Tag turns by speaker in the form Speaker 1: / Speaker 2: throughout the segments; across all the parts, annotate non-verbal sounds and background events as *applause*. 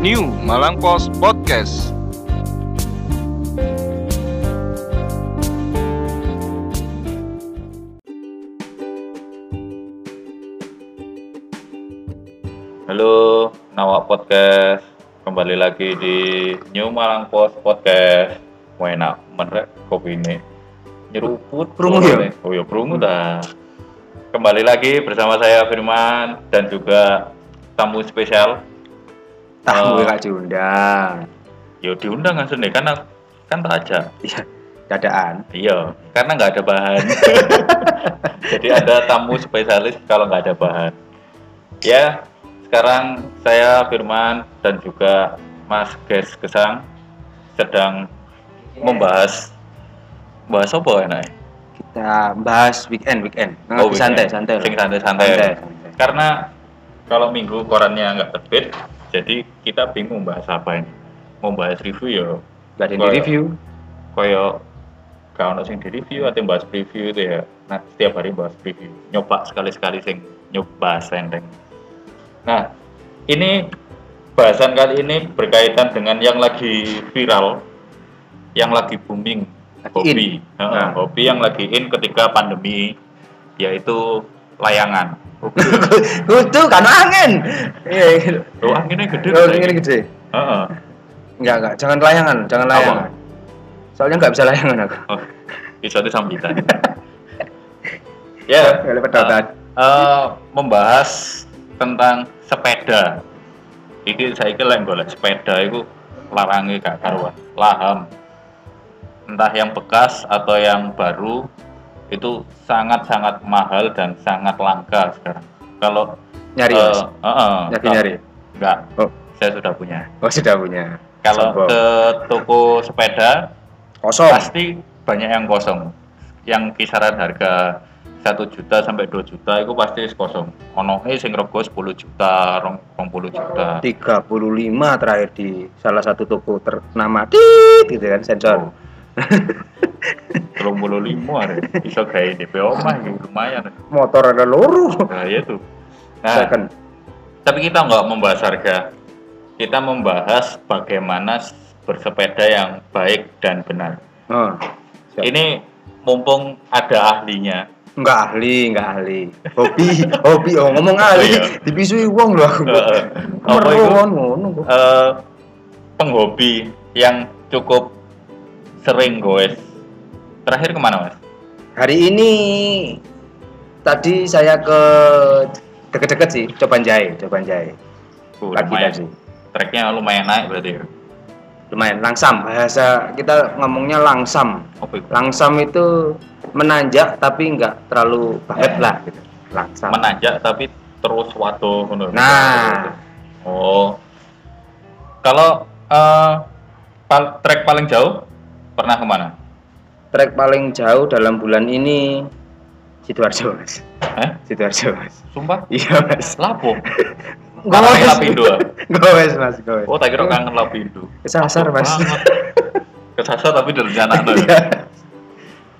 Speaker 1: New Malang Post Podcast.
Speaker 2: Halo, Nawak Podcast. Kembali lagi di New Malang Post Podcast. Wah enak, menek kopi ini. Nyeruput.
Speaker 3: Krungu ya?
Speaker 2: Oh ya, perungu dah. Kembali lagi bersama saya Firman dan juga tamu spesial.
Speaker 3: Tamu
Speaker 2: Oh.
Speaker 3: gak diundang.
Speaker 2: Yo diundang langsung nih, karena kan tak aja.
Speaker 3: Iya, dadaan.
Speaker 2: Iya, karena nggak ada bahan. *laughs* Jadi ada tamu spesialis kalau nggak ada bahan. Ya, sekarang saya Firman dan juga Mas Ges Gesang sedang membahas bahas apa enaknya?
Speaker 3: Kita bahas weekend, weekend.
Speaker 2: Oh,
Speaker 3: santai, santai.
Speaker 2: Sing santai-santai.
Speaker 3: Santai, santai.
Speaker 2: Karena kalau minggu korannya nggak terbit, jadi kita bingung bahas apa ini. Mau bahas review ya, Koyo-
Speaker 3: di review.
Speaker 2: koyo kalau ono sing di review atau bahas preview itu ya nah setiap hari bahas preview nyoba sekali-sekali sing nyoba sendeng nah ini bahasan kali ini berkaitan dengan yang lagi viral yang lagi booming hobi. Heeh,
Speaker 3: Nah.
Speaker 2: hobi yang lagi in ketika pandemi yaitu layangan *laughs*
Speaker 3: Kudu kan angin. Iya, iya.
Speaker 2: Loh, anginnya gede
Speaker 3: Oh,
Speaker 2: saiki.
Speaker 3: ini gede.
Speaker 2: Heeh.
Speaker 3: Enggak, enggak. Jangan layangan, jangan
Speaker 2: Apa?
Speaker 3: layangan. Soalnya nggak bisa layangan aku.
Speaker 2: Oh, itu itu sambitan. *laughs* ya,
Speaker 3: Kalau pedotan.
Speaker 2: eh, membahas tentang sepeda. Iki saya kira golek sepeda itu larangi gak karuan. Laham. Entah yang bekas atau yang baru itu sangat-sangat mahal dan sangat langka sekarang. Kalau
Speaker 3: Nyari, Mas.
Speaker 2: eh, eh,
Speaker 3: Lagi
Speaker 2: kalau-
Speaker 3: nyari.
Speaker 2: Enggak,
Speaker 3: Oh,
Speaker 2: saya sudah punya.
Speaker 3: oh sudah punya.
Speaker 2: Kalau
Speaker 3: Sombong.
Speaker 2: ke toko sepeda
Speaker 3: kosong.
Speaker 2: pasti banyak yang kosong yang kisaran harga satu juta sampai 2 juta itu pasti kosong ono eh sing rego 10 juta rong, puluh juta
Speaker 3: 35 terakhir di salah satu toko ternama tit gitu kan sensor
Speaker 2: Oh. Rong puluh lima ada bisa kayak DP omah gitu lumayan.
Speaker 3: Motor ada loro.
Speaker 2: Nah ya tuh. Nah
Speaker 3: Second.
Speaker 2: tapi kita nggak membahas harga. Kita membahas bagaimana bersepeda yang baik dan benar.
Speaker 3: Oh, siap.
Speaker 2: ini mumpung ada ahlinya.
Speaker 3: Nggak ahli nggak ahli. Hobi hobi oh ngomong ahli
Speaker 2: iya.
Speaker 3: dipisui uang loh aku
Speaker 2: Heeh.
Speaker 3: ngono.
Speaker 2: Eh, penghobi yang cukup sering goes terakhir ke mana mas?
Speaker 3: hari ini tadi saya ke deket-deket sih coban jahe coban jahe
Speaker 2: Uh,
Speaker 3: pagi
Speaker 2: lumayan
Speaker 3: tadi
Speaker 2: treknya lumayan naik berarti ya?
Speaker 3: lumayan langsam bahasa kita ngomongnya langsam
Speaker 2: itu?
Speaker 3: langsam itu menanjak tapi nggak terlalu banget
Speaker 2: Eh.
Speaker 3: lah gitu langsam
Speaker 2: menanjak tapi terus waduh.
Speaker 3: Nah.
Speaker 2: oh kalau pal- trek paling jauh pernah ke mana?
Speaker 3: trek paling jauh dalam bulan ini sidoarjo mas
Speaker 2: Eh?
Speaker 3: sidoarjo mas
Speaker 2: Sumpah?
Speaker 3: iya mas
Speaker 2: Lapo?
Speaker 3: Gowes.
Speaker 2: Kangen Lapindo.
Speaker 3: gowes mas gowes *laughs*
Speaker 2: Oh, tak kira kangen Lapindo.
Speaker 3: kesasar mas. *laughs*
Speaker 2: Kesasar tapi direncanakan. *laughs*
Speaker 3: Iya.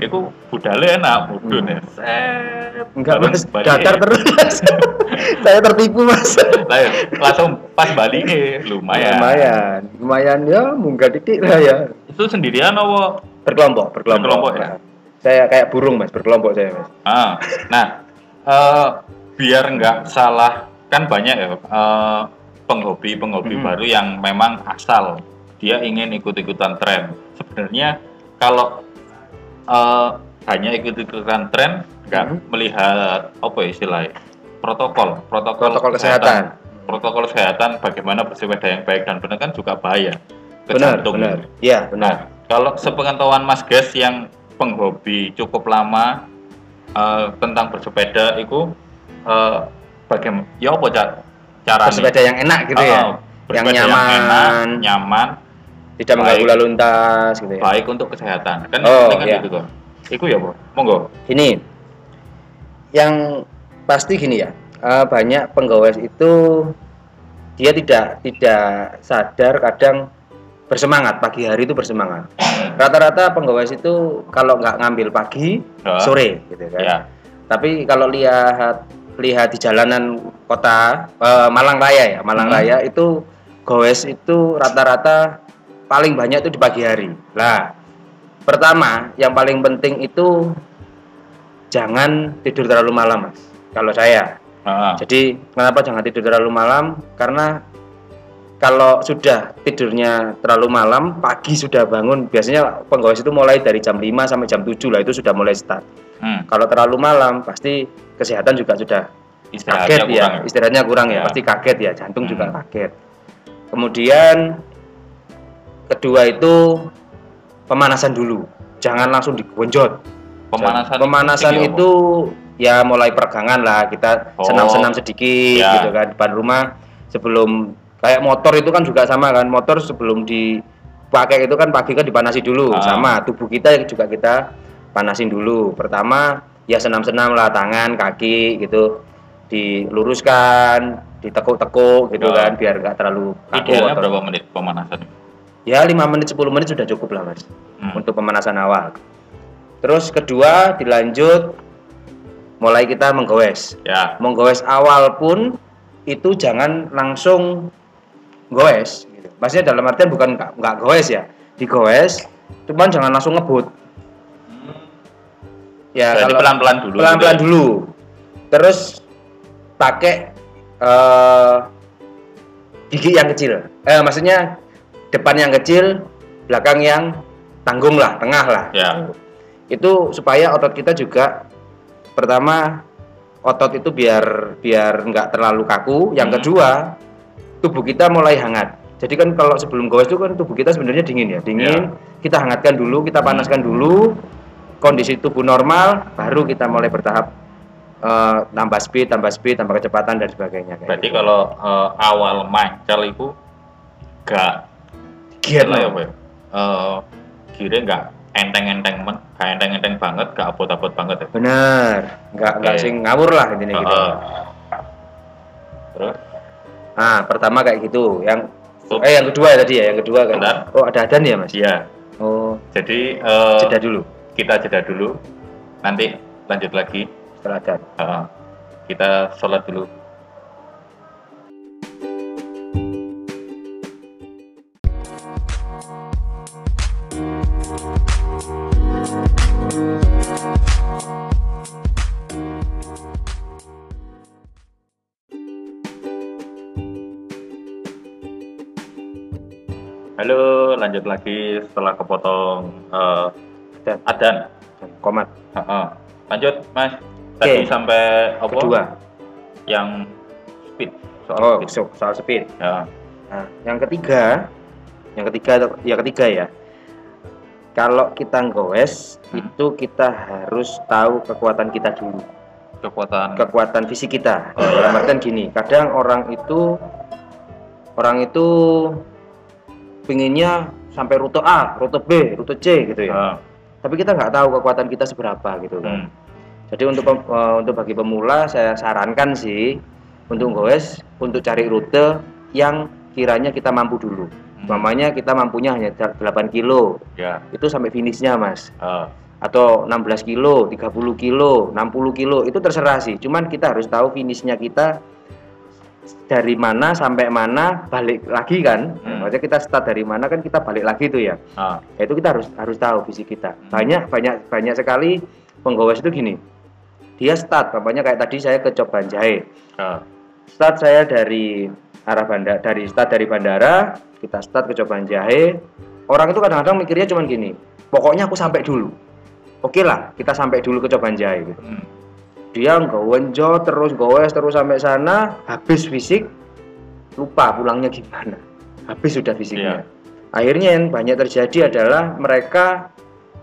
Speaker 2: Itu budalnya enak, budun ya. Set.
Speaker 3: enggak mas datar terus mas *laughs* saya tertipu mas
Speaker 2: Lah, ya, langsung pas balik lumayan.
Speaker 3: lumayan lumayan ya munggah titik lah ya
Speaker 2: Itu sendirian apa?
Speaker 3: berkelompok berkelompok,
Speaker 2: Berkelompok, ya?
Speaker 3: saya kayak burung mas berkelompok saya mas
Speaker 2: Ah, nah, eh, biar nggak salah kan banyak ya eh, penghobi-penghobi
Speaker 3: Mhm.
Speaker 2: baru yang memang asal dia ingin ikut-ikutan tren. Sebenarnya kalau eh, hanya ikut-ikutan tren nggak
Speaker 3: Mhm.
Speaker 2: melihat apa ya istilahnya protokol protokol,
Speaker 3: Protokol kesehatan.
Speaker 2: protokol kesehatan bagaimana bersepeda yang baik dan benar kan juga bahaya ke
Speaker 3: benar
Speaker 2: jantung.
Speaker 3: benar iya benar
Speaker 2: Nah, kalau sepengetahuan Mas Ges yang penghobi cukup lama eh, tentang bersepeda itu eh, bagaimana? Ya apa cara cara
Speaker 3: bersepeda yang enak gitu ya yang nyaman
Speaker 2: nyaman,
Speaker 3: tidak mengganggu lalu lintas gitu ya
Speaker 2: baik untuk kesehatan. Kan
Speaker 3: Oh,
Speaker 2: ini kan
Speaker 3: iya.
Speaker 2: gitu kok. Iku ya, Bu. Monggo.
Speaker 3: gini yang pasti gini ya eh, banyak penggawes itu dia tidak tidak sadar kadang bersemangat pagi hari itu bersemangat rata-rata penggawes itu kalau nggak ngambil pagi
Speaker 2: Ya.
Speaker 3: sore gitu kan
Speaker 2: Ya.
Speaker 3: tapi kalau lihat lihat di jalanan kota eh, Malang Raya ya Malang
Speaker 2: Hmm.
Speaker 3: Raya itu goes itu rata-rata paling banyak itu di pagi hari. Lah, pertama yang paling penting itu jangan tidur terlalu malam, Mas. Kalau saya.
Speaker 2: Ah,
Speaker 3: Jadi kenapa jangan tidur terlalu malam? Karena kalau sudah tidurnya terlalu malam, pagi sudah bangun, biasanya penggawes itu mulai dari jam 5 sampai jam 7 lah itu sudah mulai start.
Speaker 2: hmm.
Speaker 3: Kalau terlalu malam pasti kesehatan juga sudah
Speaker 2: Istirahatnya
Speaker 3: kaget ya,
Speaker 2: kurang ya.
Speaker 3: istirahatnya kurang ya,
Speaker 2: Ya.
Speaker 3: pasti kaget ya, jantung juga
Speaker 2: Hmm.
Speaker 3: kaget. Kemudian kedua itu pemanasan dulu, jangan langsung digonjot.
Speaker 2: Pemanasan,
Speaker 3: Pemanasan
Speaker 2: tinggi
Speaker 3: itu ya mulai peregangan lah, kita
Speaker 2: Oh.
Speaker 3: senam-senam sedikit
Speaker 2: Ya.
Speaker 3: gitu kan depan rumah sebelum kayak motor itu kan juga sama kan, motor sebelum dipakai itu kan pagi kan dipanasi dulu,
Speaker 2: Ah.
Speaker 3: sama tubuh kita juga kita panasin dulu. Pertama ya senam-senam lah tangan, kaki gitu diluruskan, ditekuk-tekuk gitu
Speaker 2: Ya.
Speaker 3: kan biar nggak terlalu kaku
Speaker 2: Idealnya
Speaker 3: atau-
Speaker 2: berapa menit pemanasan?
Speaker 3: Ya 5 menit 10 menit sudah cukup lah mas
Speaker 2: Hmm.
Speaker 3: untuk pemanasan awal. Terus kedua dilanjut mulai kita menggoes.
Speaker 2: Ya,
Speaker 3: Menggoes awal pun itu jangan langsung goes. Gitu. Maksudnya dalam artian bukan nggak goes ya, digoes, cuman jangan langsung ngebut. Ya
Speaker 2: Berarti
Speaker 3: kalau
Speaker 2: pelan-pelan dulu.
Speaker 3: pelan-pelan
Speaker 2: gitu
Speaker 3: dulu. Terus pakai eh gigi yang kecil. Eh maksudnya depan yang kecil, belakang yang tanggung lah, tengah lah.
Speaker 2: Ya,
Speaker 3: Itu supaya otot kita juga pertama otot itu biar biar nggak terlalu kaku. Yang
Speaker 2: Hmm.
Speaker 3: kedua tubuh kita mulai hangat. Jadi kan kalau sebelum goes itu kan tubuh kita sebenarnya dingin ya, dingin. Kita hangatkan dulu, kita panaskan dulu. Kondisi tubuh normal, baru kita mulai bertahap eh, tambah speed, tambah speed, tambah kecepatan dan sebagainya. kayak
Speaker 2: berarti
Speaker 3: gitu.
Speaker 2: kalau eh, awal mancal itu gak
Speaker 3: giat
Speaker 2: lah ya. Pak. Eh, kira nggak enteng-enteng men, gak enteng-enteng banget, gak abot-abot banget ya.
Speaker 3: Bener, nggak nggak
Speaker 2: Oke.
Speaker 3: sing ngawur lah intinya gitu.
Speaker 2: Heeh. Terus,
Speaker 3: Nah, pertama kayak gitu. Yang
Speaker 2: Tuh.
Speaker 3: eh yang kedua ya tadi ya, yang kedua kan.
Speaker 2: Bentar.
Speaker 3: Oh, ada adan ya, Mas?
Speaker 2: ya,
Speaker 3: Oh,
Speaker 2: jadi eh,
Speaker 3: jeda dulu
Speaker 2: kita jeda dulu, nanti lanjut lagi.
Speaker 3: setelah adan.
Speaker 2: Heeh. kita sholat dulu. Lanjut lagi setelah kepotong eh,
Speaker 3: Adan,
Speaker 2: adan.
Speaker 3: komat.
Speaker 2: Heeh. Lanjut, Mas. Tadi
Speaker 3: Oke.
Speaker 2: sampai apa?
Speaker 3: Kedua.
Speaker 2: Yang speed. Soal
Speaker 3: Oh,
Speaker 2: speed.
Speaker 3: so, soal speed.
Speaker 2: Ya.
Speaker 3: Nah, yang ketiga, yang ketiga yang ketiga ya. Kalau kita goes,
Speaker 2: Hmm.
Speaker 3: itu kita harus tahu kekuatan kita dulu.
Speaker 2: Kekuatan
Speaker 3: Kekuatan fisik kita.
Speaker 2: Oh,
Speaker 3: Dalam artian gini, kadang orang itu orang itu pinginnya sampai rute A, rute B, rute C gitu ya.
Speaker 2: Heeh.
Speaker 3: Tapi kita nggak tahu kekuatan kita seberapa gitu
Speaker 2: Hmm.
Speaker 3: kan. Jadi untuk eh, untuk bagi pemula saya sarankan sih untuk goes untuk cari rute yang kiranya kita mampu dulu.
Speaker 2: Hmm.
Speaker 3: Mamanya kita mampunya hanya 8 kilo,
Speaker 2: Ya.
Speaker 3: itu sampai finishnya mas.
Speaker 2: Heeh.
Speaker 3: Atau 16 kilo, 30 kilo, 60 kilo, itu terserah sih. Cuman kita harus tahu finishnya kita dari mana sampai mana balik lagi kan.
Speaker 2: Hmm.
Speaker 3: Maksudnya kita start dari mana kan kita balik lagi tuh ya.
Speaker 2: Heeh.
Speaker 3: Ya, itu kita harus harus tahu fisik kita.
Speaker 2: Hmm.
Speaker 3: Banyak banyak banyak sekali penggowes itu gini. Dia start, kampanye kayak tadi saya ke Coban Jahe.
Speaker 2: Heeh.
Speaker 3: Start saya dari arah bandara, dari start dari bandara, kita start ke Coban Jahe. Orang itu kadang-kadang mikirnya cuman gini, pokoknya aku sampai dulu. Oke lah, kita sampai dulu ke Coban Jahe. Gitu.
Speaker 2: Hmm.
Speaker 3: Dia ngewenjo terus gowes terus sampai sana, habis fisik, lupa pulangnya gimana. Habis sudah fisiknya. Akhirnya yang banyak terjadi adalah mereka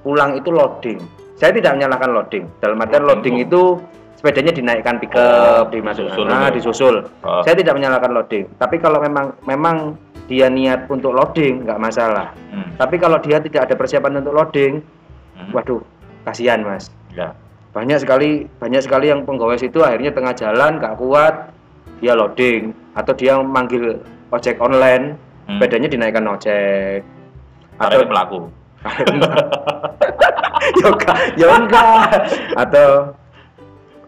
Speaker 3: pulang itu loading. Saya tidak menyalahkan loading. Dalam artian
Speaker 2: Loading
Speaker 3: loading
Speaker 2: itu?
Speaker 3: sepedanya dinaikkan
Speaker 2: Oh,
Speaker 3: pickup, dimasukkan,
Speaker 2: disusul
Speaker 3: nah,
Speaker 2: itu.
Speaker 3: disusul.
Speaker 2: Oh.
Speaker 3: Saya tidak menyalahkan loading. Tapi kalau memang memang dia niat untuk loading nggak masalah.
Speaker 2: Hmm.
Speaker 3: Tapi kalau dia tidak ada persiapan untuk loading,
Speaker 2: Hmm.
Speaker 3: waduh, kasihan mas.
Speaker 2: Ya.
Speaker 3: Banyak sekali banyak sekali yang penggowes itu akhirnya tengah jalan nggak kuat, dia loading atau dia manggil ojek online,
Speaker 2: Hmm.
Speaker 3: sepedanya dinaikkan ojek
Speaker 2: Atau pelaku. *laughs*
Speaker 3: ya enggak, ya. Atau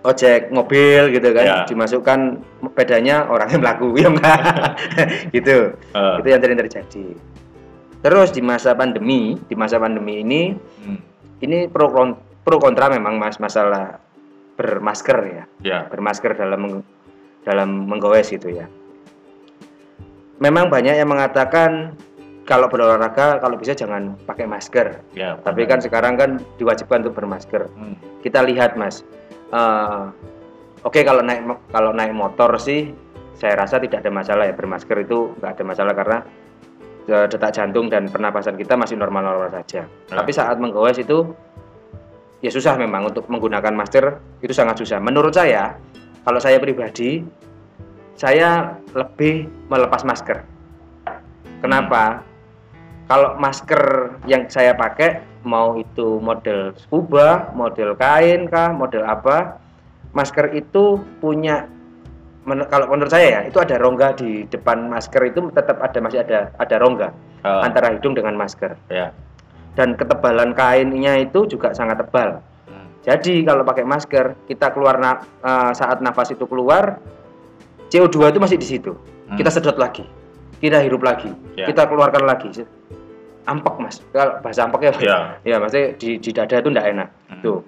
Speaker 3: ojek mobil gitu kan
Speaker 2: Ya.
Speaker 3: dimasukkan pedanya orangnya melaku *laughs* ya enggak gitu
Speaker 2: Eh,
Speaker 3: itu yang sering terjadi terus di masa pandemi di masa pandemi ini
Speaker 2: hmm,
Speaker 3: ini pro pro kontra memang mas masalah bermasker ya.
Speaker 2: Ya.
Speaker 3: Bermasker dalam meng- dalam menggowes gitu ya. Memang banyak yang mengatakan kalau berolahraga kalau bisa jangan pakai masker.
Speaker 2: Ya
Speaker 3: tapi kan sekarang kan diwajibkan untuk bermasker.
Speaker 2: Hmm,
Speaker 3: kita lihat mas. Eh, oke kalau naik kalau naik motor sih saya rasa tidak ada masalah ya. Bermasker itu nggak ada masalah karena eh, detak jantung dan pernapasan kita masih normal-normal saja.
Speaker 2: Ya.
Speaker 3: tapi saat menggowes itu ya susah memang untuk menggunakan masker itu sangat susah. Menurut saya kalau saya pribadi saya lebih melepas masker. Kenapa? Kalau masker yang saya pakai mau itu model scuba, model kain kah, model apa, masker itu punya men- kalau menurut saya ya itu ada rongga di depan masker itu tetap ada masih ada ada rongga
Speaker 2: eh,
Speaker 3: antara hidung dengan masker.
Speaker 2: Ya
Speaker 3: dan ketebalan kainnya itu juga sangat tebal.
Speaker 2: Hmm,
Speaker 3: Jadi kalau pakai masker kita keluar na- eh, saat nafas itu keluar CO2 itu masih di situ.
Speaker 2: Hmm.
Speaker 3: Kita sedot lagi, kita hirup lagi,
Speaker 2: Ya.
Speaker 3: kita keluarkan lagi. Ampek mas, kalau bahasa apa?
Speaker 2: ya
Speaker 3: ya maksudnya di, di dada itu tidak enak
Speaker 2: Hmm.
Speaker 3: tuh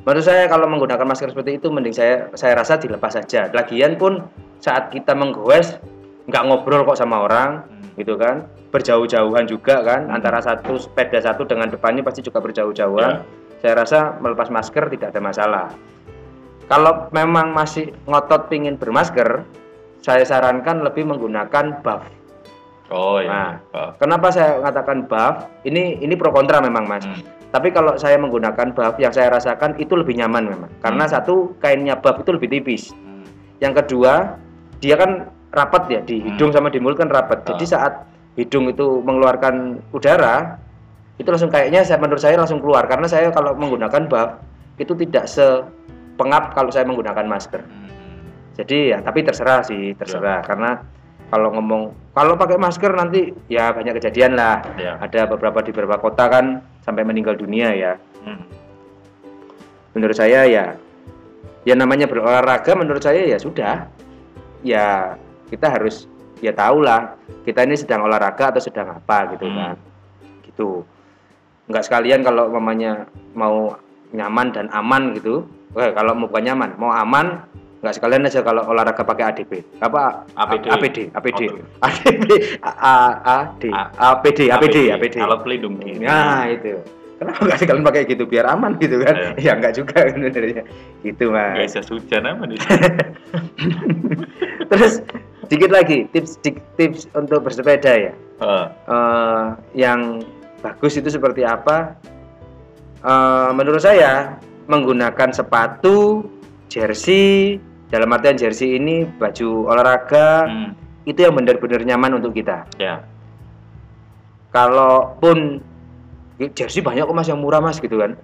Speaker 3: menurut saya kalau menggunakan masker seperti itu mending saya saya rasa dilepas saja lagian pun saat kita menggoes nggak ngobrol kok sama orang
Speaker 2: Hmm.
Speaker 3: Gitu kan berjauh-jauhan juga kan
Speaker 2: Hmm.
Speaker 3: antara satu sepeda satu dengan depannya pasti juga berjauh-jauhan saya rasa melepas masker tidak ada masalah kalau memang masih ngotot pingin bermasker saya sarankan lebih menggunakan buff
Speaker 2: oh ya
Speaker 3: Nah.
Speaker 2: Oh,
Speaker 3: Kenapa saya mengatakan buff? Ini ini pro kontra memang mas.
Speaker 2: hmm,
Speaker 3: Tapi kalau saya menggunakan buff yang saya rasakan itu lebih nyaman memang. Karena
Speaker 2: Hmm.
Speaker 3: satu kainnya buff itu lebih tipis.
Speaker 2: hmm,
Speaker 3: Yang kedua dia kan rapat ya di
Speaker 2: Hmm.
Speaker 3: hidung sama di mulut kan rapat. Jadi
Speaker 2: Ah.
Speaker 3: saat hidung itu mengeluarkan udara itu langsung kayaknya saya menurut saya langsung keluar. Karena saya kalau menggunakan buff itu tidak sepengap kalau saya menggunakan masker.
Speaker 2: hmm,
Speaker 3: Jadi ya tapi terserah sih terserah. Karena kalau ngomong kalau pakai masker nanti ya banyak kejadian lah.
Speaker 2: Ya.
Speaker 3: Ada beberapa di beberapa kota kan sampai meninggal dunia ya.
Speaker 2: Hmm,
Speaker 3: menurut saya ya ya namanya berolahraga menurut saya ya sudah. Ya kita harus ya tahu lah kita ini sedang olahraga atau sedang apa gitu
Speaker 2: Hmm.
Speaker 3: kan. Gitu. Nggak sekalian kalau mamanya mau nyaman dan aman gitu. Eh, kalau mau bukan nyaman mau aman nggak sekalian aja kalau olahraga pakai ADP apa?
Speaker 2: APD.
Speaker 3: APD APD
Speaker 2: Oke. *laughs*
Speaker 3: ADP A A- APD APD APD
Speaker 2: alat pelindung diri.
Speaker 3: Nah itu. Kenapa nggak sekalian pakai gitu biar aman gitu kan? Ya nggak juga sebenarnya. Gitu mas.
Speaker 2: bisa hujan apa nih *laughs*
Speaker 3: Terus dikit lagi tips tips untuk bersepeda ya.
Speaker 2: Eh,
Speaker 3: Eh, yang bagus itu seperti apa? Eh, menurut saya menggunakan sepatu, jersey, dalam artian jersey ini baju olahraga
Speaker 2: hmm,
Speaker 3: itu yang benar-benar nyaman untuk kita.
Speaker 2: ya
Speaker 3: Kalaupun jersey banyak kok mas yang murah mas gitu kan.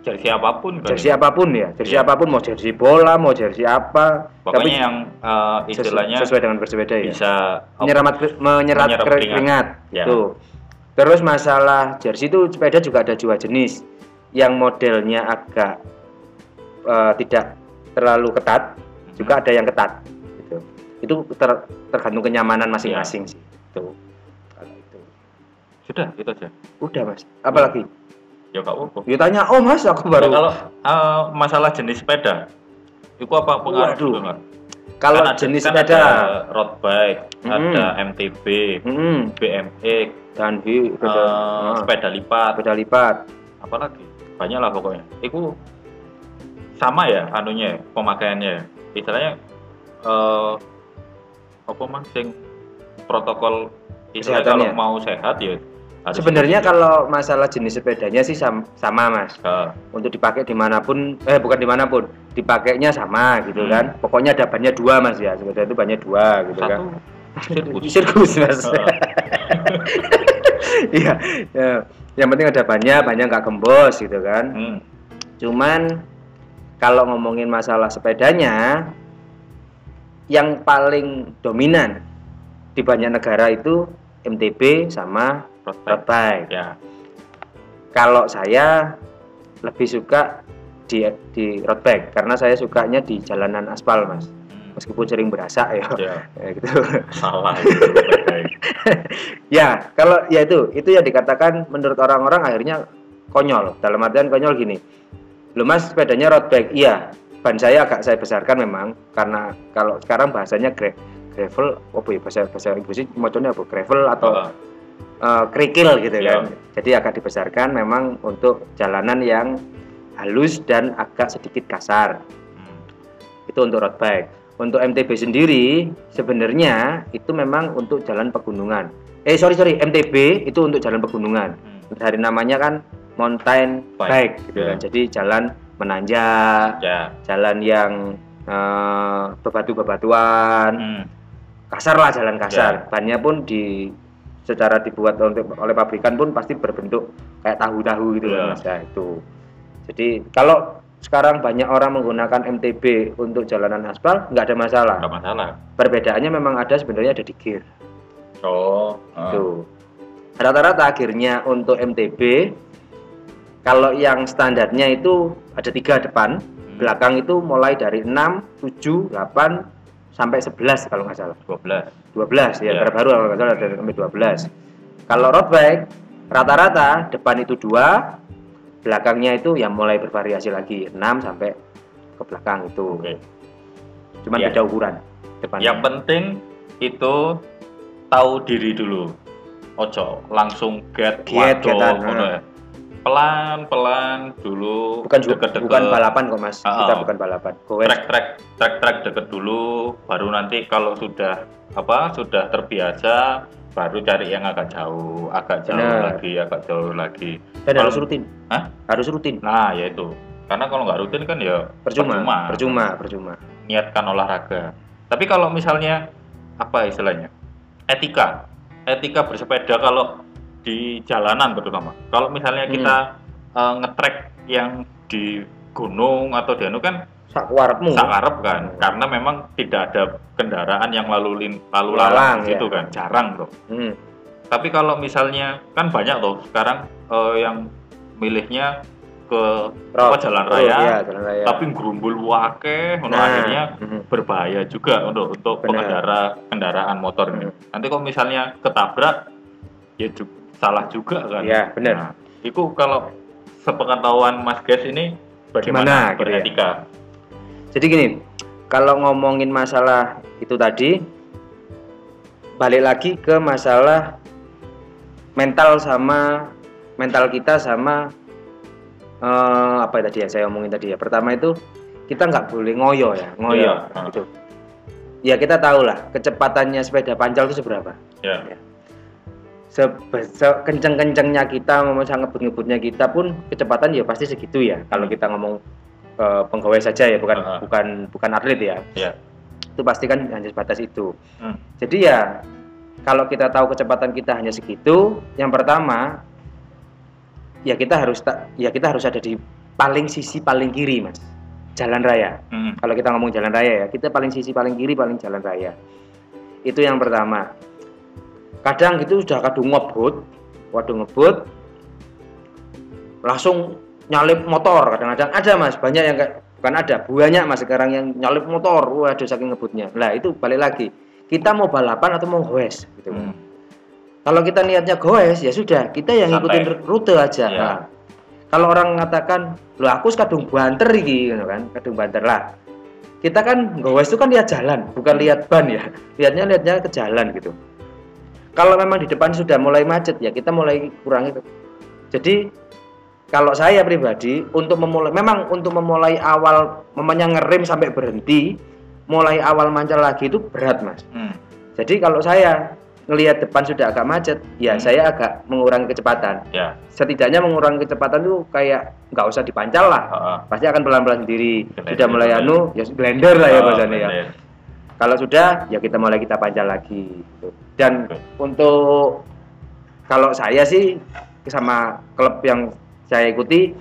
Speaker 2: jersey apa pun kan
Speaker 3: jersey apa pun ya jersey
Speaker 2: Iya.
Speaker 3: apa pun mau jersey bola mau jersey apa
Speaker 2: pokoknya yang eh,
Speaker 3: sesu-
Speaker 2: istilahnya
Speaker 3: sesuai dengan bersepeda ya
Speaker 2: bisa
Speaker 3: menyerap Menyerap keringat,
Speaker 2: keringat. Ya.
Speaker 3: Tuh. terus masalah jersey itu sepeda juga ada dua jenis yang modelnya agak eh, tidak terlalu ketat juga ada yang ketat gitu itu ter- tergantung kenyamanan masing-masing sih itu kalau itu
Speaker 2: sudah itu aja.
Speaker 3: Udah mas. Apalagi
Speaker 2: ya kak apa
Speaker 3: ya tanya oh mas aku baru
Speaker 2: kalau eh, masalah jenis sepeda itu apa pengaruh
Speaker 3: Waduh.
Speaker 2: juga
Speaker 3: kalau
Speaker 2: Kan
Speaker 3: jenis
Speaker 2: kan
Speaker 3: sepeda
Speaker 2: ada road bike
Speaker 3: Mm-mm.
Speaker 2: ada MTB
Speaker 3: mm,
Speaker 2: BMX
Speaker 3: dan hi- sepeda,
Speaker 2: eh,
Speaker 3: ah,
Speaker 2: sepeda lipat.
Speaker 3: Sepeda lipat.
Speaker 2: Apa lagi? Banyak lah pokoknya. Itu sama ya anunya pemakaiannya. Istilahnya eh apa mah sing protokol istilahnya kalau mau sehat ya harus
Speaker 3: Sebenarnya kalau masalah jenis sepedanya sih sam- sama mas.
Speaker 2: Eh,
Speaker 3: Untuk dipakai di mana pun, eh bukan di mana pun, dipakainya sama gitu
Speaker 2: Hmm.
Speaker 3: kan. Pokoknya ada bannya dua mas ya. Sepeda itu bannya dua gitu kan.
Speaker 2: satu sirkus *laughs*
Speaker 3: Sirkus mas. *laughs* Iya. ya. Yang penting ada bannya, bannya nggak gembos gitu kan.
Speaker 2: Hmm,
Speaker 3: Cuman kalau ngomongin masalah sepedanya, yang paling dominan di banyak negara itu MTB sama
Speaker 2: bike.
Speaker 3: bike.
Speaker 2: ya
Speaker 3: Kalau saya lebih suka di di road bike karena saya sukanya di jalanan aspal mas
Speaker 2: Hmm.
Speaker 3: meskipun sering berasa ya,
Speaker 2: Ya, *laughs*
Speaker 3: ya gitu
Speaker 2: salah itu. Baik. *laughs*
Speaker 3: ya kalau ya itu itu yang dikatakan menurut orang-orang akhirnya konyol dalam artian konyol gini lu mas sepedanya road bike iya ban saya agak saya besarkan memang karena kalau sekarang bahasanya gra- gravel apa ya bahasa bahasa Inggris macamnya apa gravel atau
Speaker 2: Oh,
Speaker 3: eh, kerikil gitu
Speaker 2: Ya.
Speaker 3: kan jadi agak dibesarkan memang untuk jalanan yang halus dan agak sedikit kasar
Speaker 2: hmm.
Speaker 3: itu untuk road bike. Untuk MTB sendiri sebenarnya itu memang untuk jalan pegunungan. Eh sorry sorry MTB itu untuk jalan pegunungan.
Speaker 2: Hmm.
Speaker 3: Dari namanya kan mountain
Speaker 2: Bike,
Speaker 3: bike, gitu
Speaker 2: ya.
Speaker 3: kan. Jadi jalan menanjak,
Speaker 2: Ya.
Speaker 3: jalan yang eh, bebatu-bebatuan,
Speaker 2: Hmm.
Speaker 3: kasar lah jalan
Speaker 2: Ya.
Speaker 3: kasar. Bannya pun di secara dibuat oleh, oleh pabrikan pun pasti berbentuk kayak tahu-tahu gitu
Speaker 2: Ya.
Speaker 3: kan Mas. Ya, itu. Jadi kalau sekarang banyak orang menggunakan MTB untuk jalanan aspal nggak ada masalah.
Speaker 2: Nggak masalah.
Speaker 3: Perbedaannya memang ada sebenarnya ada di gear.
Speaker 2: Oh.
Speaker 3: Itu. Rata-rata akhirnya untuk MTB kalau yang standarnya itu ada tiga depan,
Speaker 2: Hmm.
Speaker 3: belakang itu mulai dari 6, 7, 8 sampai 11 kalau nggak salah.
Speaker 2: 12.
Speaker 3: 12 ya,
Speaker 2: Ya.
Speaker 3: terbaru kalau nggak salah ada sampai 12. Kalau road bike rata-rata depan itu dua, belakangnya itu yang mulai bervariasi lagi 6 sampai ke belakang itu.
Speaker 2: Oke.
Speaker 3: Cuman
Speaker 2: Ya.
Speaker 3: beda ukuran depannya.
Speaker 2: Yang penting itu tahu diri dulu. Ojo langsung get
Speaker 3: Get,
Speaker 2: waduh, ya. Pelan-pelan dulu
Speaker 3: bukan ju-
Speaker 2: deket-deket.
Speaker 3: bukan balapan kok Mas.
Speaker 2: Ah,
Speaker 3: Kita
Speaker 2: ah.
Speaker 3: bukan balapan. Goes.
Speaker 2: Trek trek trek trek deket dulu baru nanti kalau sudah apa sudah terbiasa baru cari yang agak jauh agak jauh
Speaker 3: Benar.
Speaker 2: lagi agak jauh lagi
Speaker 3: Dan
Speaker 2: Kalau-
Speaker 3: harus rutin.
Speaker 2: Hah?
Speaker 3: Harus rutin.
Speaker 2: nah ya itu karena kalau nggak rutin kan ya
Speaker 3: Percuma. Percuma, percuma.
Speaker 2: niatkan olahraga tapi kalau misalnya apa istilahnya etika etika bersepeda kalau di jalanan terutama kalau misalnya
Speaker 3: Hmm.
Speaker 2: kita eh, ngetrek yang di gunung atau di anu kan
Speaker 3: Sak kuarepmu.
Speaker 2: sakarep kan karena memang tidak ada kendaraan yang lalu lin, lalu lalang
Speaker 3: ya.
Speaker 2: kan jarang tuh
Speaker 3: Hmm.
Speaker 2: tapi kalau misalnya kan banyak tuh sekarang eh, yang milihnya ke apa,
Speaker 3: Road.
Speaker 2: jalan
Speaker 3: Oh,
Speaker 2: raya
Speaker 3: iya, jalan raya.
Speaker 2: tapi gerumbul wake
Speaker 3: Nah,
Speaker 2: akhirnya
Speaker 3: mhm.
Speaker 2: berbahaya juga untuk untuk pengendara kendaraan motor ini.
Speaker 3: Hmm.
Speaker 2: Nanti kalau misalnya ketabrak ya ju- salah juga kan.
Speaker 3: Iya, benar.
Speaker 2: Nah, itu kalau sepengetahuan Mas Ges ini
Speaker 3: Gimana,
Speaker 2: bagaimana
Speaker 3: gitu ya?
Speaker 2: beretika?
Speaker 3: Jadi gini, kalau ngomongin masalah itu tadi, balik lagi ke masalah mental sama mental kita sama eh, apa tadi ya saya omongin tadi ya. Pertama itu kita nggak boleh ngoyo ya, ngoyo
Speaker 2: Iya, ah.
Speaker 3: gitu. Ya kita tahu lah kecepatannya sepeda pancal itu seberapa.
Speaker 2: Ya.
Speaker 3: Sebe- Sekenceng-kencengnya kita, mau sangat ngebut-ngebutnya kita pun kecepatan ya pasti segitu ya. Kalau kita ngomong pegawai saja ya, bukan
Speaker 2: Ah, ah.
Speaker 3: bukan bukan atlet ya.
Speaker 2: Ya.
Speaker 3: itu pasti kan hanya sebatas itu.
Speaker 2: Hmm.
Speaker 3: Jadi ya kalau kita tahu kecepatan kita hanya segitu, yang pertama ya kita harus ya kita harus ada di paling sisi paling kiri mas, jalan raya.
Speaker 2: Hmm.
Speaker 3: Kalau kita ngomong jalan raya ya kita paling sisi paling kiri paling jalan raya. Itu yang pertama. Kadang itu sudah kadung ngebut, waduh ngebut, langsung nyalip motor kadang-kadang. Ada mas banyak yang bukan ada banyak mas sekarang yang nyalip motor. Waduh saking ngebutnya. Lah itu balik lagi. Kita mau balapan atau mau goes gitu.
Speaker 2: Hmm.
Speaker 3: kalau kita niatnya goes ya sudah kita yang
Speaker 2: Santai.
Speaker 3: ngikutin rute aja.
Speaker 2: Iya.
Speaker 3: Nah, kalau orang mengatakan lo aku kadung banter iki gitu kan kadung banter. Lah kita kan goes itu kan lihat jalan bukan lihat ban ya. *laughs* Lihatnya lihatnya ke jalan gitu kalau memang di depan sudah mulai macet ya kita mulai kurangi jadi kalau saya pribadi untuk memulai memang untuk memulai awal memangnya ngerem sampai berhenti mulai awal mancal lagi itu berat mas
Speaker 2: Hmm.
Speaker 3: jadi kalau saya ngelihat depan sudah agak macet ya
Speaker 2: Hmm.
Speaker 3: saya agak mengurangi kecepatan
Speaker 2: Ya.
Speaker 3: setidaknya mengurangi kecepatan itu kayak nggak usah dipancal lah
Speaker 2: Heeh.
Speaker 3: pasti akan pelan-pelan sendiri
Speaker 2: Blender,
Speaker 3: sudah mulai anu ya blender lah ya
Speaker 2: Oh,
Speaker 3: bahasanya ya kalau sudah ya kita mulai kita pancal lagi gitu. Dan untuk kalau saya sih sama klub yang saya ikuti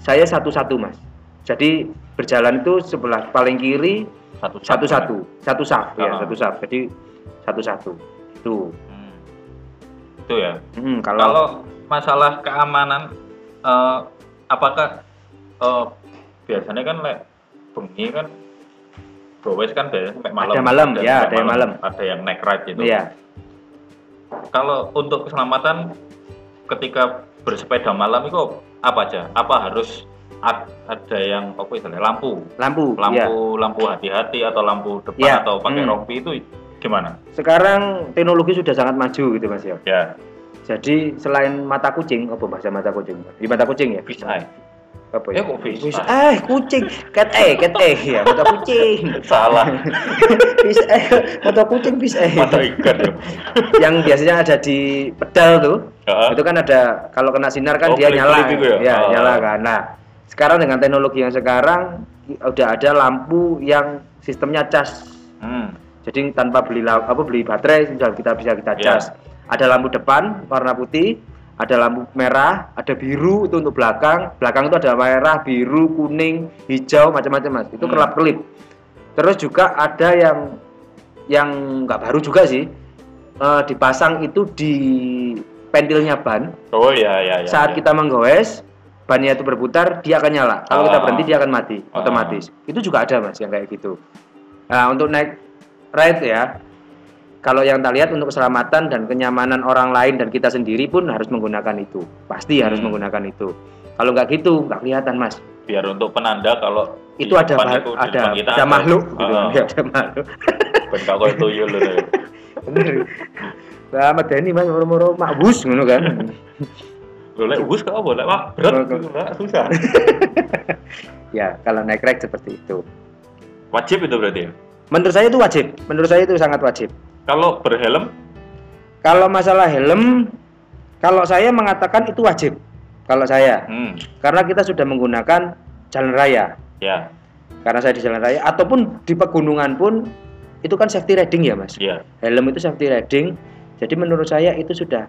Speaker 3: saya satu-satu mas jadi berjalan itu sebelah paling kiri
Speaker 2: Satu
Speaker 3: satu-satu satu saf ya
Speaker 2: Ah.
Speaker 3: satu saf jadi satu-satu itu
Speaker 2: Hmm. Itu ya.
Speaker 3: Hmm,
Speaker 2: Kalau,
Speaker 3: kalau,
Speaker 2: masalah keamanan, eh, apakah eh, biasanya kan lek bengi kan gowes kan biasanya sampai malam.
Speaker 3: Ada malam, ya, ada yang malam.
Speaker 2: Ada yang naik ride gitu.
Speaker 3: Iya.
Speaker 2: Kalau untuk keselamatan ketika bersepeda malam itu apa aja? Apa harus ad- ada yang apa istilahnya lampu,
Speaker 3: Lampu.
Speaker 2: lampu
Speaker 3: iya.
Speaker 2: lampu hati-hati atau lampu depan
Speaker 3: Iya,
Speaker 2: atau pakai
Speaker 3: hmm.
Speaker 2: rompi itu gimana?
Speaker 3: Sekarang teknologi sudah sangat maju gitu Mas ya.
Speaker 2: Ya,
Speaker 3: Jadi selain mata kucing, apa bahasa mata kucing? Di mata kucing ya?
Speaker 2: fish eye.
Speaker 3: Apa
Speaker 2: Eh, kok fish eye?
Speaker 3: eye, kucing. Cat eye, cat eye ya, mata kucing.
Speaker 2: Salah. *laughs*
Speaker 3: fish eye, mata kucing fish eye.
Speaker 2: Mata ikan ya.
Speaker 3: Yang biasanya ada di pedal tuh.
Speaker 2: Heeh.
Speaker 3: Itu kan ada kalau kena sinar kan
Speaker 2: Oh,
Speaker 3: dia nyala.
Speaker 2: itu ya? Oh.
Speaker 3: nyala kan. Nah, sekarang dengan teknologi yang sekarang udah ada lampu yang sistemnya cas.
Speaker 2: Hmm.
Speaker 3: Jadi tanpa beli apa beli baterai sudah kita bisa kita cas. Ada lampu depan warna putih, ada lampu merah, ada biru itu untuk belakang. Belakang itu ada merah, biru, kuning, hijau, macam-macam mas. Itu
Speaker 2: Hmm.
Speaker 3: kelap kelip. Terus juga ada yang yang nggak baru juga sih. Eh, dipasang itu di pentilnya ban.
Speaker 2: Oh ya ya ya.
Speaker 3: Saat
Speaker 2: ya.
Speaker 3: kita menggoes, bannya itu berputar, dia akan nyala. Kalau kita
Speaker 2: Ah.
Speaker 3: berhenti, dia akan mati
Speaker 2: Ah.
Speaker 3: otomatis. Itu juga ada mas yang kayak gitu. Nah untuk naik ride ya, kalau yang tak lihat untuk keselamatan dan kenyamanan orang lain dan kita sendiri pun harus menggunakan itu. Pasti harus
Speaker 2: Hmm.
Speaker 3: menggunakan itu. Kalau nggak gitu, nggak kelihatan mas.
Speaker 2: biar untuk penanda kalau
Speaker 3: Itu ada
Speaker 2: itu,
Speaker 3: ada
Speaker 2: kita
Speaker 3: ada makhluk, gitu.
Speaker 2: Heeh.
Speaker 3: Ya, ada makhluk.
Speaker 2: ben koyo tuyul lho.
Speaker 3: Bener. Medeni mas moro-moro makbus ngono kan.
Speaker 2: Lho lek bus kok boleh wah berat susah. *laughs*
Speaker 3: ya kalau naik ride seperti itu.
Speaker 2: Wajib itu berarti ya.
Speaker 3: Menurut saya itu wajib. Menurut saya itu sangat wajib.
Speaker 2: Kalau berhelm
Speaker 3: Kalau masalah helm, kalau saya mengatakan itu wajib. Kalau saya,
Speaker 2: hmm,
Speaker 3: karena kita sudah menggunakan jalan raya.
Speaker 2: ya,
Speaker 3: Karena saya di jalan raya ataupun di pegunungan pun itu kan safety riding ya, Mas.
Speaker 2: ya.
Speaker 3: Helm itu safety riding. Jadi menurut saya itu sudah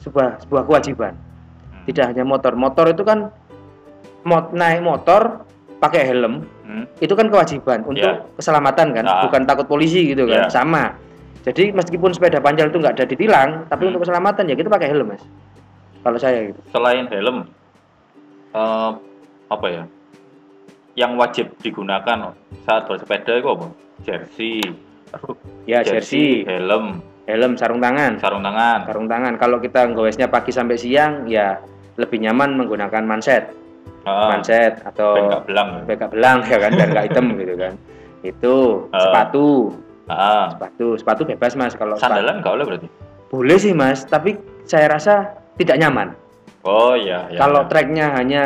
Speaker 3: sebuah sebuah kewajiban.
Speaker 2: Hmm.
Speaker 3: Tidak hanya motor. Motor itu kan mot naik motor pakai helm
Speaker 2: Hmm.
Speaker 3: itu kan kewajiban untuk
Speaker 2: Ya.
Speaker 3: keselamatan kan,
Speaker 2: Ah.
Speaker 3: bukan takut polisi gitu kan,
Speaker 2: Ya.
Speaker 3: sama. Jadi meskipun sepeda panjang itu nggak ada ditilang, tapi
Speaker 2: Hmm.
Speaker 3: untuk keselamatan ya kita pakai helm mas. Kalau saya gitu.
Speaker 2: Selain helm eh, apa ya? Yang wajib digunakan saat bersepeda itu apa? Jersey,
Speaker 3: Ya jersey,
Speaker 2: helm,
Speaker 3: helm, sarung tangan,
Speaker 2: sarung tangan.
Speaker 3: sarung tangan. Kalau kita goesnya pagi sampai siang, ya lebih nyaman menggunakan manset,
Speaker 2: Heeh.
Speaker 3: manset atau
Speaker 2: belang.
Speaker 3: beka belang ya kan, dan nggak hitam *laughs* gitu kan. Itu
Speaker 2: Ah.
Speaker 3: sepatu,
Speaker 2: Heeh.
Speaker 3: sepatu, sepatu bebas mas kalau.
Speaker 2: Sandalan gak boleh berarti.
Speaker 3: Boleh sih mas, tapi saya rasa tidak nyaman.
Speaker 2: Oh iya, ya.
Speaker 3: kalau
Speaker 2: ya.
Speaker 3: treknya hanya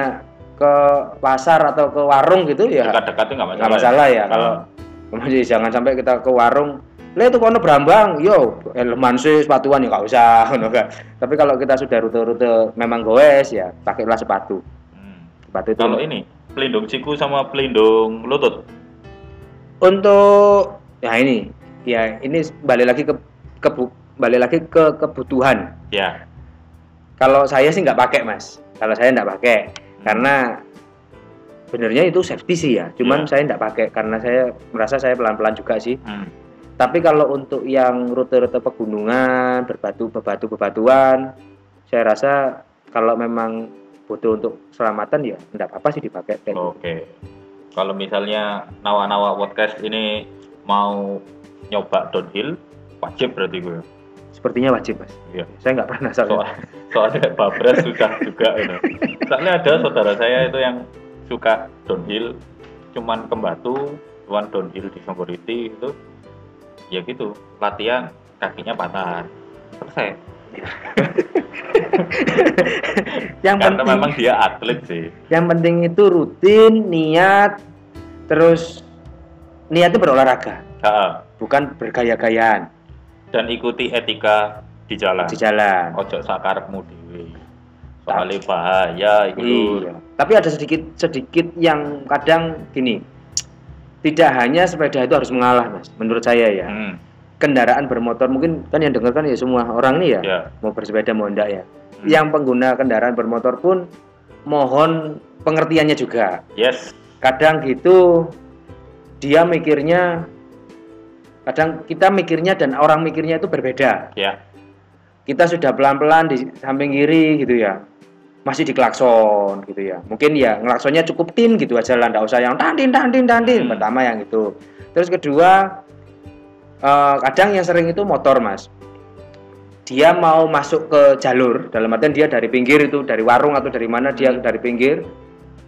Speaker 3: ke pasar atau ke warung gitu ya
Speaker 2: dekat-dekat itu nggak masalah.
Speaker 3: nggak masalah ya
Speaker 2: Ah.
Speaker 3: kalau kemudian jangan sampai kita ke warung lah itu kono berambang yo helman sih sepatuan ya nggak usah *laughs* kan tapi kalau kita sudah rute-rute memang goes ya pakailah sepatu
Speaker 2: Hmm.
Speaker 3: sepatu itu
Speaker 2: Kalau ini pelindung siku sama pelindung lutut.
Speaker 3: untuk ya ini ya ini balik lagi ke, kebu- balik lagi ke kebutuhan
Speaker 2: Ya.
Speaker 3: Kalau saya sih nggak pakai mas. Kalau saya nggak pakai karena benernya itu safety sih ya. Cuman
Speaker 2: Iya.
Speaker 3: saya nggak pakai karena saya merasa saya pelan-pelan juga sih.
Speaker 2: Hmm.
Speaker 3: Tapi kalau untuk yang rute-rute pegunungan, berbatu, bebatu, bebatuan, saya rasa kalau memang butuh untuk keselamatan ya nggak apa-apa sih dipakai.
Speaker 2: Oke. Kalau misalnya nawa-nawa podcast ini mau nyoba downhill, wajib berarti gue.
Speaker 3: Sepertinya wajib mas.
Speaker 2: Iya.
Speaker 3: Saya nggak pernah soalnya.
Speaker 2: Soal, soalnya *laughs* babras susah juga gitu. Soalnya ada saudara saya itu yang suka downhill, cuman ke Batu, cuman downhill di Songgoriti itu, ya gitu, latihan kakinya patah. Selesai. *laughs*
Speaker 3: yang
Speaker 2: Karena
Speaker 3: penting,
Speaker 2: memang dia atlet sih.
Speaker 3: yang penting itu rutin, niat, terus niat itu berolahraga,
Speaker 2: Ha,
Speaker 3: bukan bergaya-gayaan
Speaker 2: dan ikuti etika di jalan.
Speaker 3: di jalan.
Speaker 2: Ojo sakarepmu dhewe. Soalnya bahaya itu.
Speaker 3: Iya. Tapi ada sedikit sedikit yang kadang gini. Tidak hanya sepeda itu harus mengalah, Mas. Menurut saya ya.
Speaker 2: Hmm,
Speaker 3: Kendaraan bermotor mungkin kan yang dengar kan ya semua orang nih ya,
Speaker 2: ya.
Speaker 3: mau bersepeda mau enggak ya.
Speaker 2: Hmm.
Speaker 3: Yang pengguna kendaraan bermotor pun mohon pengertiannya juga.
Speaker 2: Yes.
Speaker 3: Kadang gitu dia mikirnya kadang kita mikirnya dan orang mikirnya itu berbeda.
Speaker 2: Ya.
Speaker 3: Kita sudah pelan-pelan di samping kiri gitu ya. masih diklakson gitu ya mungkin ya ngelaksonnya cukup tin gitu aja lah nggak usah yang tandin tandin tandin
Speaker 2: Hmm.
Speaker 3: pertama yang itu terus kedua eh, kadang yang sering itu motor mas dia mau masuk ke jalur dalam artian dia dari pinggir itu dari warung atau dari mana dia dari pinggir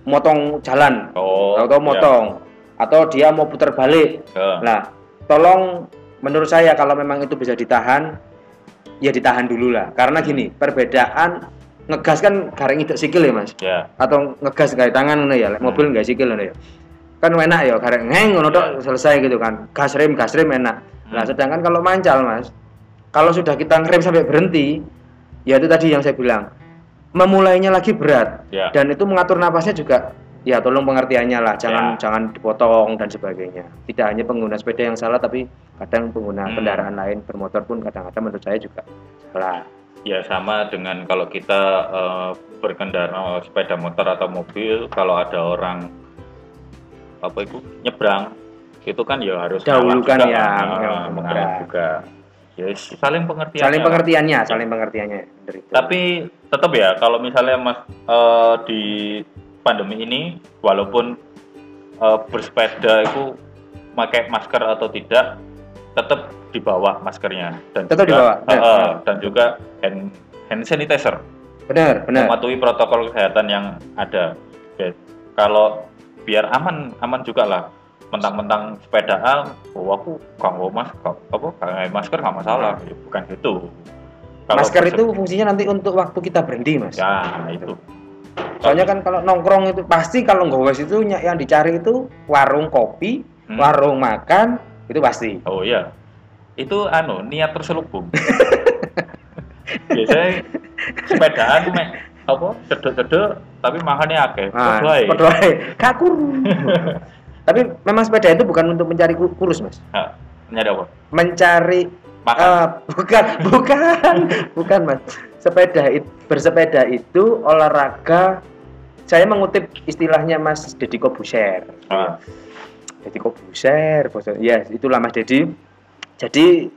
Speaker 3: motong jalan
Speaker 2: Oh.
Speaker 3: atau motong atau dia mau putar balik
Speaker 2: Ya.
Speaker 3: Nah, tolong menurut saya kalau memang itu bisa ditahan, ya ditahan dulu lah. Karena gini, perbedaan ngegas kan gareng itu sikil ya mas,
Speaker 2: Ya.
Speaker 3: atau ngegas gak tangan ngono ya,
Speaker 2: Hmm.
Speaker 3: mobil nggak sikil ngono ya. Kan enak ya, gareng ngeng ngono tok selesai gitu kan. Gas rem, gas rem enak. Nah,
Speaker 2: Hmm.
Speaker 3: sedangkan kalau mancal mas, kalau sudah kita ngerem sampai berhenti, ya itu tadi yang saya bilang, memulainya lagi berat
Speaker 2: Ya.
Speaker 3: dan itu mengatur napasnya juga ya tolong pengertiannya lah jangan
Speaker 2: Ya.
Speaker 3: jangan dipotong dan sebagainya tidak hanya pengguna sepeda yang salah tapi kadang pengguna
Speaker 2: Hmm.
Speaker 3: kendaraan lain bermotor pun kadang-kadang menurut saya juga salah
Speaker 2: Ya sama dengan kalau kita eh, berkendara sepeda motor atau mobil, kalau ada orang apa itu nyebrang, itu kan ya harus
Speaker 3: Dahulukan
Speaker 2: ngalah juga,
Speaker 3: yang-
Speaker 2: ah,
Speaker 3: yang
Speaker 2: mengalah
Speaker 3: nyebrang.
Speaker 2: juga. Ya saling pengertian.
Speaker 3: saling pengertiannya saling pengertiannya bener itu.
Speaker 2: Tapi tetap ya kalau misalnya mas eh, di pandemi ini, walaupun eh, bersepeda itu pakai masker atau tidak, tetap dibawa maskernya dan
Speaker 3: Tetap
Speaker 2: juga, eh,
Speaker 3: benar.
Speaker 2: eh, dan juga hand hand sanitizer.
Speaker 3: benar benar
Speaker 2: mematuhi protokol kesehatan yang ada. Oke. Kalau biar aman, aman juga lah. Mentang-mentang sepedaan, oh aku gak mau mas, gak, apa, pakai masker nggak masalah. Ya, bukan gitu. Kalau
Speaker 3: masker itu fungsinya nanti untuk waktu kita berhenti mas
Speaker 2: ya itu.
Speaker 3: Soalnya kan kalau nongkrong itu pasti kalau ngowes itu yang dicari itu warung kopi
Speaker 2: Hmm.
Speaker 3: warung makan itu pasti
Speaker 2: Oh iya, itu anu niat terselubung. *laughs* Biasanya sepedaan mek apa cedek-cedek tapi makannya akeh.
Speaker 3: Nah,
Speaker 2: ae.
Speaker 3: kakur *laughs* tapi memang sepeda itu bukan untuk mencari ku- kurus mas
Speaker 2: Nah, nyari apa?
Speaker 3: mencari
Speaker 2: Makan.
Speaker 3: eh, bukan *laughs* bukan bukan mas sepeda bersepeda itu olahraga saya mengutip istilahnya mas Deddy Kobuser
Speaker 2: Ah.
Speaker 3: Deddy Kobuser ya itulah mas Deddy jadi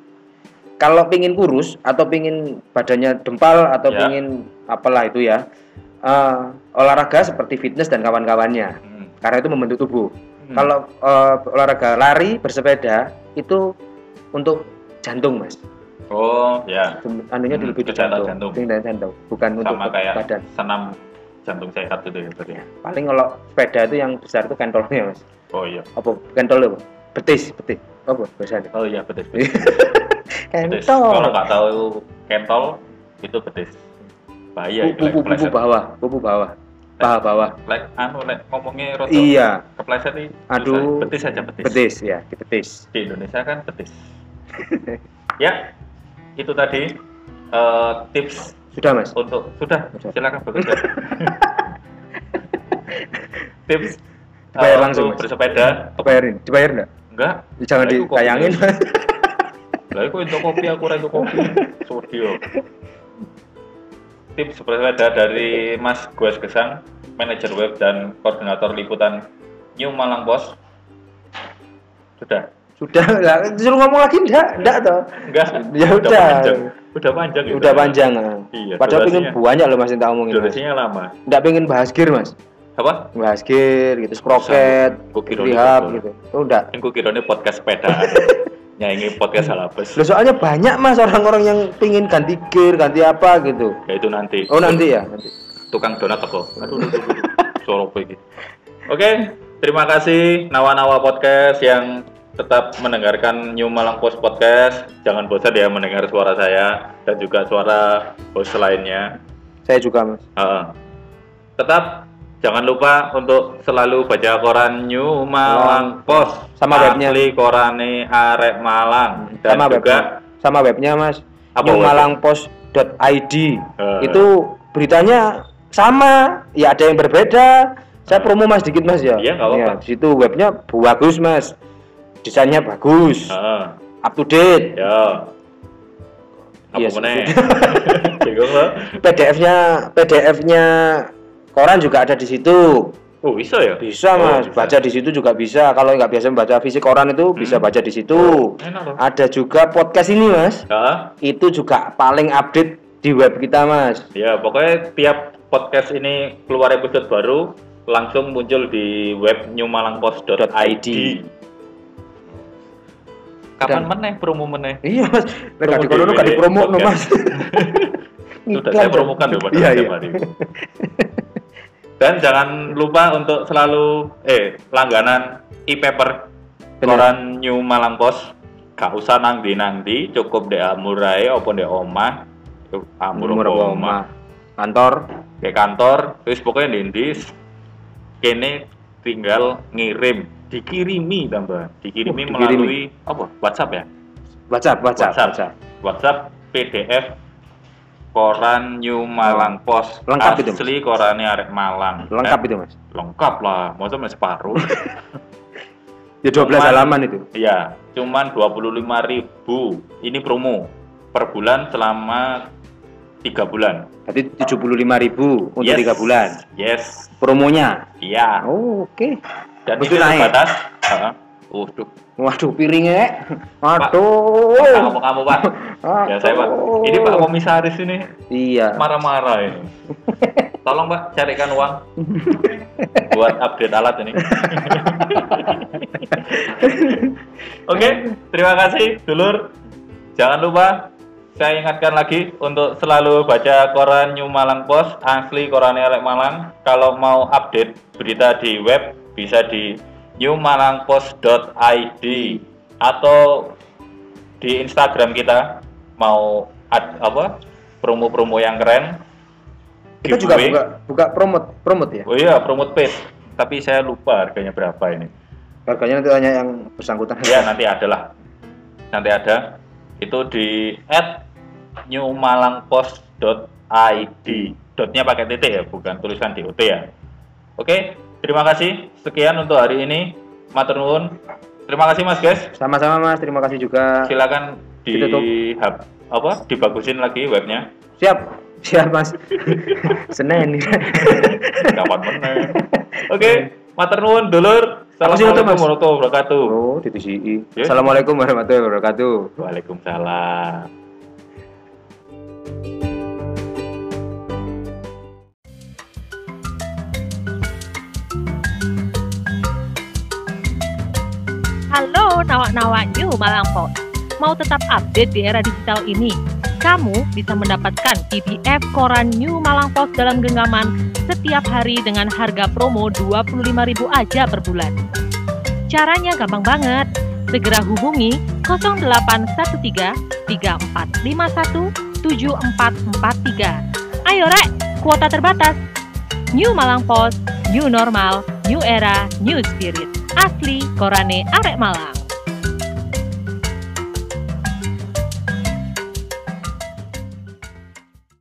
Speaker 3: kalau pingin kurus atau pingin badannya dempal atau
Speaker 2: Ya.
Speaker 3: pingin apalah itu ya eh, olahraga seperti fitness dan kawan-kawannya
Speaker 2: Hmm.
Speaker 3: karena itu membentuk tubuh
Speaker 2: Hmm.
Speaker 3: kalau eh, olahraga lari bersepeda itu untuk jantung mas
Speaker 2: Oh ya,
Speaker 3: anunya
Speaker 2: Hmm,
Speaker 3: lebih di jantung,
Speaker 2: jantung.
Speaker 3: Jantung bukan untuk
Speaker 2: sama
Speaker 3: ke-
Speaker 2: kayak
Speaker 3: badan
Speaker 2: senam jantung sehat itu ya berarti.
Speaker 3: Ya, paling kalau sepeda itu yang besar itu kentolnya mas
Speaker 2: Oh iya.
Speaker 3: apa kentol apa betis betis apa biasanya
Speaker 2: Oh iya betis. betis. *laughs* betis.
Speaker 3: kentol
Speaker 2: Kalau nggak tahu kentol itu betis. Bahaya itu lek kepleset.
Speaker 3: bawah pupu bawah paha bawah
Speaker 2: Lek anu lek ngomongnya roto
Speaker 3: iya
Speaker 2: kepleset nih.
Speaker 3: Aduh.
Speaker 2: betis aja betis.
Speaker 3: betis ya betis
Speaker 2: Di Indonesia kan betis. *laughs* ya, itu tadi eh, tips
Speaker 3: sudah mas
Speaker 2: untuk sudah
Speaker 3: Sudah.
Speaker 2: silakan bekerja. *laughs* tips
Speaker 3: Dibayar
Speaker 2: eh,
Speaker 3: langsung, Mas.
Speaker 2: bersepeda
Speaker 3: dibayarin dibayar enggak
Speaker 2: enggak
Speaker 3: jangan
Speaker 2: Lah, iku kopi.
Speaker 3: ditayangin *laughs*
Speaker 2: Lah iku untuk kopi aku untuk kopi. Studio. Tips bersepeda dari Mas Gues Gesang, manajer web dan koordinator liputan New Malang Post. Sudah.
Speaker 3: Sudah lah disuruh ngomong lagi enggak enggak toh
Speaker 2: Enggak.
Speaker 3: Ya
Speaker 2: udah.
Speaker 3: udah.
Speaker 2: panjang. Udah panjang gitu.
Speaker 3: udah panjang ah.
Speaker 2: Iya,
Speaker 3: padahal pengen banyak loh mas yang tak omongin mas.
Speaker 2: Durasinya lama.
Speaker 3: enggak pengen bahas gear mas
Speaker 2: Apa?
Speaker 3: bahas gear gitu sprocket rehab
Speaker 2: gitu.
Speaker 3: oh enggak
Speaker 2: Kan kira ini podcast sepeda. *laughs* Nyanyi podcast halabes.
Speaker 3: Loh, soalnya banyak mas orang-orang yang pingin ganti gear ganti apa gitu
Speaker 2: Ya itu nanti.
Speaker 3: oh nanti ya nanti
Speaker 2: tukang donat teko. *laughs* Aduh, aduh, aduh. apa iki? Oke, terima kasih Nawa-Nawa Podcast yang tetap mendengarkan New Malang Post Podcast. Jangan bosan ya mendengar suara saya dan juga suara host lainnya.
Speaker 3: saya juga mas
Speaker 2: Heeh. Tetap jangan lupa untuk selalu baca koran New Malang Post
Speaker 3: Sama webnya.
Speaker 2: Asli korane Arek Malang dan
Speaker 3: sama
Speaker 2: juga
Speaker 3: webnya sama webnya mas
Speaker 2: Apa webnya?
Speaker 3: newmalangpost.id
Speaker 2: Eh.
Speaker 3: itu beritanya sama ya ada yang berbeda saya promo mas dikit mas ya
Speaker 2: Iya, nggak apa-apa.
Speaker 3: Ya, di situ webnya bagus mas desainnya bagus
Speaker 2: Heeh.
Speaker 3: up to date
Speaker 2: Ya. Apa meneh? *laughs* Lo?
Speaker 3: PDF-nya PDF-nya koran juga ada di situ
Speaker 2: Oh, bisa ya?
Speaker 3: bisa
Speaker 2: Oh,
Speaker 3: mas
Speaker 2: bisa.
Speaker 3: baca di situ juga bisa kalau nggak biasa membaca fisik koran itu bisa
Speaker 2: Hmm.
Speaker 3: baca di situ
Speaker 2: Enak loh.
Speaker 3: ada juga podcast ini mas
Speaker 2: Ya,
Speaker 3: itu juga paling update di web kita mas
Speaker 2: ya pokoknya tiap podcast ini keluar episode baru, langsung muncul di web newmalangpost.id. Kapan
Speaker 3: Dan-
Speaker 2: meneh promo meneh?
Speaker 3: Iya mas, lek
Speaker 2: Promo
Speaker 3: di kono
Speaker 2: dhewe,
Speaker 3: gak dipromo no mas. *laughs*
Speaker 2: Sudah saya promokan loh pada
Speaker 3: Iya iya.
Speaker 2: hari. Dan jangan lupa untuk selalu eh langganan e-paper koran New Malang Post. Gak usah nang di nang di, cukup di amur ae apa di omah. Yuk, Amur omah.
Speaker 3: omah. Kantor.
Speaker 2: Ke kantor, terus pokoknya di indis. Kene tinggal ngirim, dikirimi tambah, dikirimi
Speaker 3: Oh, dikirimi.
Speaker 2: melalui apa? WhatsApp ya?
Speaker 3: WhatsApp, WhatsApp,
Speaker 2: WhatsApp.
Speaker 3: WhatsApp.
Speaker 2: WhatsApp PDF koran New Malang Post
Speaker 3: Lengkap itu, Mas?
Speaker 2: asli korannya arek Malang
Speaker 3: Lengkap
Speaker 2: Eh,
Speaker 3: itu mas.
Speaker 2: lengkap lah masa masih separuh *laughs*
Speaker 3: Ya 12
Speaker 2: Cuman-
Speaker 3: halaman itu.
Speaker 2: iya cuman 25.000 ini promo per bulan selama tiga bulan
Speaker 3: Berarti 75.000 untuk
Speaker 2: Yes.
Speaker 3: tiga bulan.
Speaker 2: yes
Speaker 3: Promonya.
Speaker 2: iya
Speaker 3: Oh, oke.
Speaker 2: dan
Speaker 3: betul
Speaker 2: ini
Speaker 3: naik.
Speaker 2: terbatas. Waduh,
Speaker 3: Waduh, piringnya.
Speaker 2: kamu
Speaker 3: Aduh.
Speaker 2: kamu pak ya saya pak ini pak komisaris ini
Speaker 3: Iya.
Speaker 2: marah-marah ini. *laughs* Tolong Pak carikan uang *laughs* buat update alat ini. *laughs* Oke, terima kasih dulur. Jangan lupa saya ingatkan lagi untuk selalu baca koran New Malang Post asli koran Elek Malang. Kalau mau update berita di web bisa di newmalangpost.id atau di Instagram kita mau ad- apa promo-promo yang keren
Speaker 3: Kita juga buka buka promote promote ya.
Speaker 2: Oh iya, promote page. Tapi saya lupa harganya berapa ini.
Speaker 3: Harganya nanti hanya yang bersangkutan.
Speaker 2: Ya nanti ada lah. Nanti ada. Itu di at newmalangpost.id. Dotnya pakai titik ya, bukan tulisan di OT ya. Oke, terima kasih. Sekian untuk hari ini. Matur nuwun. Terima kasih Mas guys.
Speaker 3: Sama-sama Mas, terima kasih juga.
Speaker 2: Silakan di
Speaker 3: Ditutup.
Speaker 2: hub apa? Dibagusin lagi webnya.
Speaker 3: Siap. Siap Mas. *laughs* Senin.
Speaker 2: Kapan meneh. Oke, matur nuwun dulur. Assalamualaikum warahmatullahi wabarakatuh.
Speaker 3: Oh, di TCI. Assalamualaikum warahmatullahi wabarakatuh.
Speaker 2: Waalaikumsalam.
Speaker 4: Halo nawak-nawak New Malang Post. Mau tetap update di era digital ini? Kamu bisa mendapatkan PDF koran New Malang Post dalam genggaman setiap hari dengan harga promo 25.000 aja per bulan. Caranya gampang banget. Segera hubungi 0813 3451 7443. Ayo rek, kuota terbatas. New Malang Post, New Normal, New Era, New Spirit. Asli Korane Arek Malang.